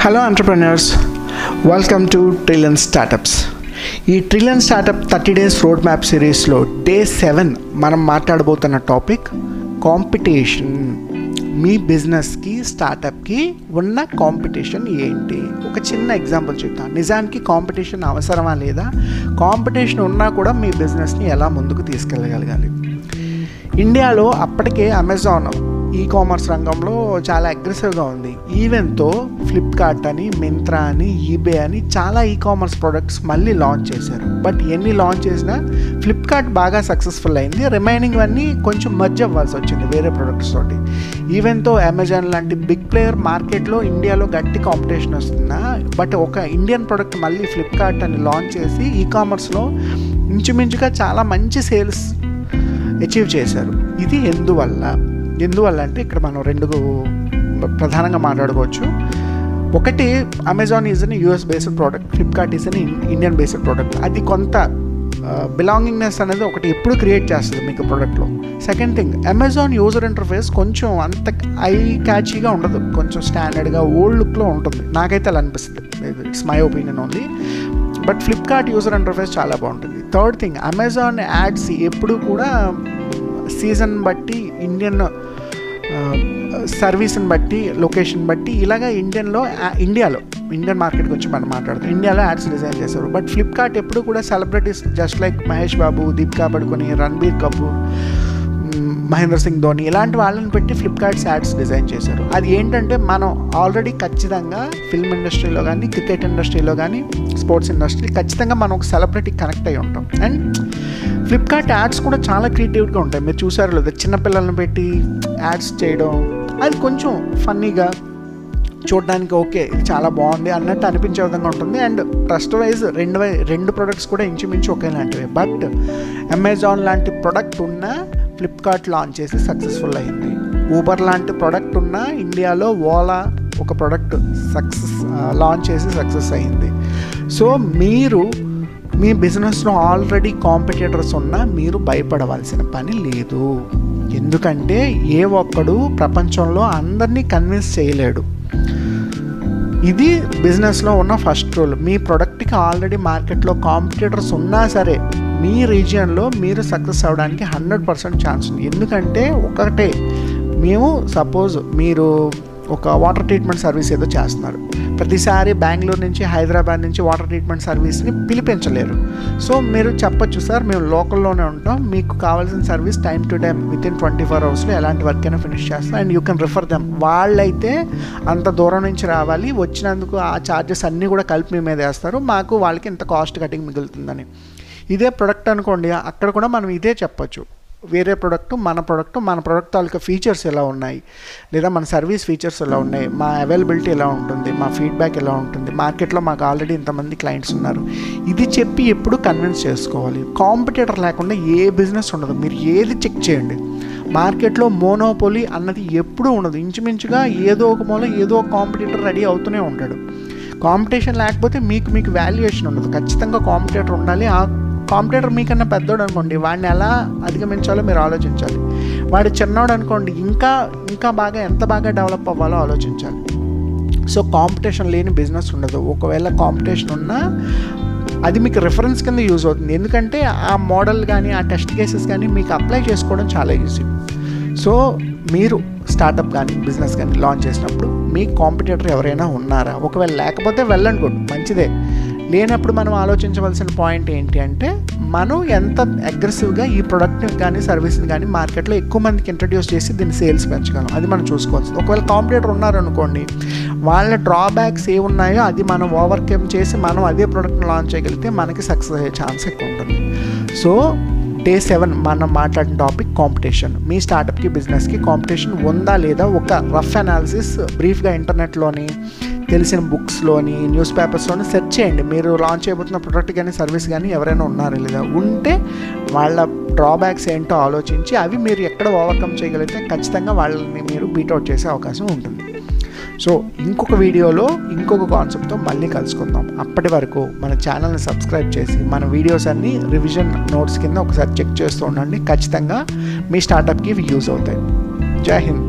Hello entrepreneurs welcome to trillion startups ఈ trillion startup thirty days roadmap సిరీస్లో day seven మనం మాట్లాడబోతున్న topic competition మీ బిజినెస్కి స్టార్టప్కి ఉన్న కాంపిటీషన్ ఏంటి? ఒక చిన్న ఎగ్జాంపుల్ చెప్తాను నిజానికి కాంపిటీషన్ అవసరమా లేదా? కాంపిటీషన్ ఉన్నా కూడా మీ బిజినెస్ని ఎలా ముందుకు తీసుకెళ్ళగలగాలి? ఇండియాలో అప్పటికే అమెజాన్ ఈ కామర్స్ రంగంలో చాలా అగ్రెసివ్గా ఉంది. ఈవెన్తో ఫ్లిప్కార్ట్ అని మింత్రా అని ఈబే అని చాలా ఈ కామర్స్ ప్రొడక్ట్స్ మళ్ళీ లాంచ్ చేశారు. బట్ ఎన్ని లాంచ్ చేసినా ఫ్లిప్కార్ట్ బాగా సక్సెస్ఫుల్ అయింది. రిమైనింగ్ అన్నీ కొంచెం మర్జ్ అవ్వాల్సి వచ్చింది వేరే ప్రొడక్ట్స్ తోటి. ఈవెన్తో అమెజాన్ లాంటి బిగ్ ప్లేయర్ మార్కెట్లో ఇండియాలో గట్టి కాంపిటీషన్ వస్తున్నా బట్ ఒక ఇండియన్ ప్రొడక్ట్ మళ్ళీ ఫ్లిప్కార్ట్ అని లాంచ్ చేసి ఈ కామర్స్లో ఇంచుమించుగా చాలా మంచి సేల్స్ అచీవ్ చేశారు. ఇది ఎందువల్ల? ఎందువల్ల అంటే ఇక్కడ మనం రెండు ప్రధానంగా మాట్లాడుకోవచ్చు. ఒకటి Amazon is an US based product Flipkart is an Indian based product అది కొంత బిలాంగింగ్నెస్ అనేది ఒకటి ఎప్పుడు క్రియేట్ చేస్తుంది మీకు ప్రోడక్ట్లో second thing Amazon user interface కొంచెం అంత ఐ క్యాచీగా ఉండదు. కొంచెం స్టాండర్డ్గా ఓల్డ్ లుక్లో ఉంటుంది. నాకైతే అలా అనిపిస్తుంది. It's my opinion only but Flipkart user interface చాలా బాగుంటుంది. థర్డ్ థింగ్ అమెజాన్ యాడ్స్ ఎప్పుడు కూడా సీజన్ బట్టి ఇండియన్ సర్వీస్ని బట్టి లొకేషన్ బట్టి ఇలాగ ఇండియన్లో ఇండియాలో ఇండియన్ మార్కెట్ గురించి మనం మాట్లాడుతాం. ఇండియాలో యాడ్స్ డిజైన్ చేశారు బట్ ఫ్లిప్కార్ట్ ఎప్పుడు కూడా celebrities just like Mahesh Babu Deepika Padukone Ranbir Kapoor Mahindra Singh Dhoni ఇలాంటి వాళ్ళని పెట్టి ఫ్లిప్కార్ట్స్ యాడ్స్ డిజైన్ చేశారు. అది ఏంటంటే మనం ఆల్రెడీ ఖచ్చితంగా ఫిల్మ్ ఇండస్ట్రీలో కానీ క్రికెట్ ఇండస్ట్రీలో కానీ స్పోర్ట్స్ ఇండస్ట్రీ ఖచ్చితంగా మనం ఒక సెలబ్రిటీ కనెక్ట్ అయి ఉంటాం. అండ్ ఫ్లిప్కార్ట్ యాడ్స్ కూడా చాలా క్రియేటివ్గా ఉంటాయి. మీరు చూసారు లేదా? చిన్నపిల్లల్ని పెట్టి యాడ్స్ చేయడం అది కొంచెం ఫన్నీగా చూడడానికి ఓకే ఇది చాలా బాగుంది అన్నట్టు అనిపించే విధంగా ఉంటుంది. అండ్ ట్రస్ట్ వైజ్ రెండు రెండు ప్రొడక్ట్స్ కూడా ఇంచుమించు ఒకేలాంటివి. బట్ అమెజాన్ లాంటి ప్రొడక్ట్ ఉన్న ఫ్లిప్కార్ట్ లాంచ్ చేసి సక్సెస్ఫుల్ అయింది. ఊబర్ లాంటి ప్రోడక్ట్ ఉన్న ఇండియాలో ఓలా ఒక ప్రోడక్ట్ సక్సెస్ లాంచ్ చేసి సక్సెస్ అయింది. సో మీరు మీ బిజినెస్లో ఆల్రెడీ కాంపిటేటర్స్ ఉన్నా మీరు భయపడవలసిన పని లేదు. ఎందుకంటే ఏ ఒక్కడు ప్రపంచంలో అందరినీ కన్విన్స్ చేయలేడు. ఇది బిజినెస్లో ఉన్న ఫస్ట్ రూల్ మీ ప్రొడక్ట్కి ఆల్రెడీ మార్కెట్లో కాంపిటేటర్స్ ఉన్నా సరే మీ రీజియన్లో మీరు సక్సెస్ అవ్వడానికి హండ్రెడ్ పర్సెంట్ ఛాన్స్ ఉంది. ఎందుకంటే ఒకటే మేము సపోజ్ మీరు ఒక వాటర్ ట్రీట్మెంట్ సర్వీస్ ఏదో చేస్తున్నారు. ప్రతిసారి బెంగళూరు నుంచి హైదరాబాద్ నుంచి వాటర్ ట్రీట్మెంట్ సర్వీస్ని పిలిపించలేరు. సో మీరు చెప్పొచ్చు సార్ మేము లోకల్లోనే ఉంటాం. మీకు కావాల్సిన service time to time within twenty four అవర్స్లో ఎలాంటి వర్క్ అయినా ఫినిష్ చేస్తాం. And you can refer them వాళ్ళైతే అంత దూరం నుంచి రావాలి. వచ్చినందుకు ఆ ఛార్జెస్ అన్నీ కూడా కలిపి మీ మీద వేస్తారు మాకు వాళ్ళకి ఇంత కాస్ట్ కటింగ్ మిగులుతుందని. ఇదే ప్రొడక్ట్ అనుకోండి అక్కడ కూడా మనం ఇదే చెప్పచ్చు. వేరే ప్రోడక్ట్ మన ప్రోడక్ట్ మన ప్రొడక్ట్ తాలూకా ఫీచర్స్ ఎలా ఉన్నాయి? లేదా మన సర్వీస్ ఫీచర్స్ ఎలా ఉన్నాయి? మా అవైలబిలిటీ ఎలా ఉంటుంది? మా ఫీడ్బ్యాక్ ఎలా ఉంటుంది? మార్కెట్లో మాకు ఆల్రెడీ ఇంతమంది క్లయింట్స్ ఉన్నారు. ఇది చెప్పి ఎప్పుడు కన్విన్స్ చేసుకోవాలి. కాంపిటేటర్ లేకుండా ఏ బిజినెస్ ఉండదు. మీరు ఏది చెక్ చేయండి. మార్కెట్లో మోనోపోలీ అన్నది ఎప్పుడూ ఉండదు. ఇంచుమించుగా ఏదో ఒక మూల ఏదో ఒక కాంపిటేటర్ రెడీ అవుతూనే ఉంటాడు. కాంపిటీషన్ లేకపోతే మీకు మీకు వాల్యుయేషన్ ఉండదు. ఖచ్చితంగా కాంపిటేటర్ ఉండాలి. ఆ కాంపిటేటర్ మీకన్నా పెద్దోడు అనుకోండి వాడిని ఎలా అధిగమించాలో మీరు ఆలోచించాలి. వాడు చిన్నోడు అనుకోండి ఇంకా ఇంకా బాగా ఎంత బాగా డెవలప్ అవ్వాలో ఆలోచించాలి. సో కాంపిటీషన్ లేని బిజినెస్ ఉండదు. ఒకవేళ కాంపిటీషన్ ఉన్నా అది మీకు రిఫరెన్స్ కింద యూజ్ అవుతుంది. ఎందుకంటే ఆ మోడల్ కానీ ఆ టెస్ట్ కేసెస్ కానీ మీకు అప్లై చేసుకోవడం చాలా ఈజీ. సో మీరు స్టార్టప్ కానీ బిజినెస్ కానీ లాంచ్ చేసినప్పుడు మీ కాంపిటేటర్ ఎవరైనా ఉన్నారా? ఒకవేళ లేకపోతే వెళ్ళండి గుడ్ మంచిదే. లేనప్పుడు మనం ఆలోచించవలసిన పాయింట్ ఏంటి అంటే మనం ఎంత అగ్రెసివ్గా ఈ ప్రొడక్ట్ని కానీ సర్వీస్ని కానీ మార్కెట్లో ఎక్కువ మందికి ఇంట్రడ్యూస్ చేసి దీన్ని సేల్స్ పెంచగలం. అది మనం చూసుకోవచ్చు ఒకవేళ కాంపిటేటర్ ఉన్నారనుకోండి వాళ్ళ డ్రాబ్యాక్స్ ఏ ఉన్నాయో అది మనం ఓవర్కమ్ చేసి మనం అదే ప్రోడక్ట్ని లాంచ్ చేయగలిగితే మనకి సక్సెస్ అయ్యే ఛాన్స్ ఎక్కువ ఉంటుంది. సో డే సెవెన్ మనం మాట్లాడిన టాపిక్ కాంపిటీషన్. మీ స్టార్టప్కి బిజినెస్కి కాంపిటీషన్ ఉందా లేదా ఒక రఫ్ అనాలిసిస్ బ్రీఫ్గా ఇంటర్నెట్లోని తెలిసిన బుక్స్లోని న్యూస్ పేపర్స్లోని సెర్చ్ చేయండి. మీరు లాంచ్ చేయబోతున్న ప్రొడక్ట్ కానీ సర్వీస్ కానీ ఎవరైనా ఉన్నారా లేదా? ఉంటే వాళ్ళ డ్రాబ్యాక్స్ ఏంటో ఆలోచించి అవి మీరు ఎక్కడ ఓవర్కమ్ చేయగలిగితే ఖచ్చితంగా వాళ్ళని మీరు బీట్అవుట్ చేసే అవకాశం ఉంటుంది. సో ఇంకొక వీడియోలో ఇంకొక కాన్సెప్ట్తో మళ్ళీ కలుసుకుందాం. అప్పటి వరకు మన ఛానల్ని సబ్స్క్రైబ్ చేసి మన వీడియోస్ అన్ని రివిజన్ నోట్స్ కింద ఒకసారి చెక్ చేస్తూ ఉండండి. ఖచ్చితంగా మీ స్టార్టప్కి ఇవి యూజ్ అవుతాయి. జై హింద్.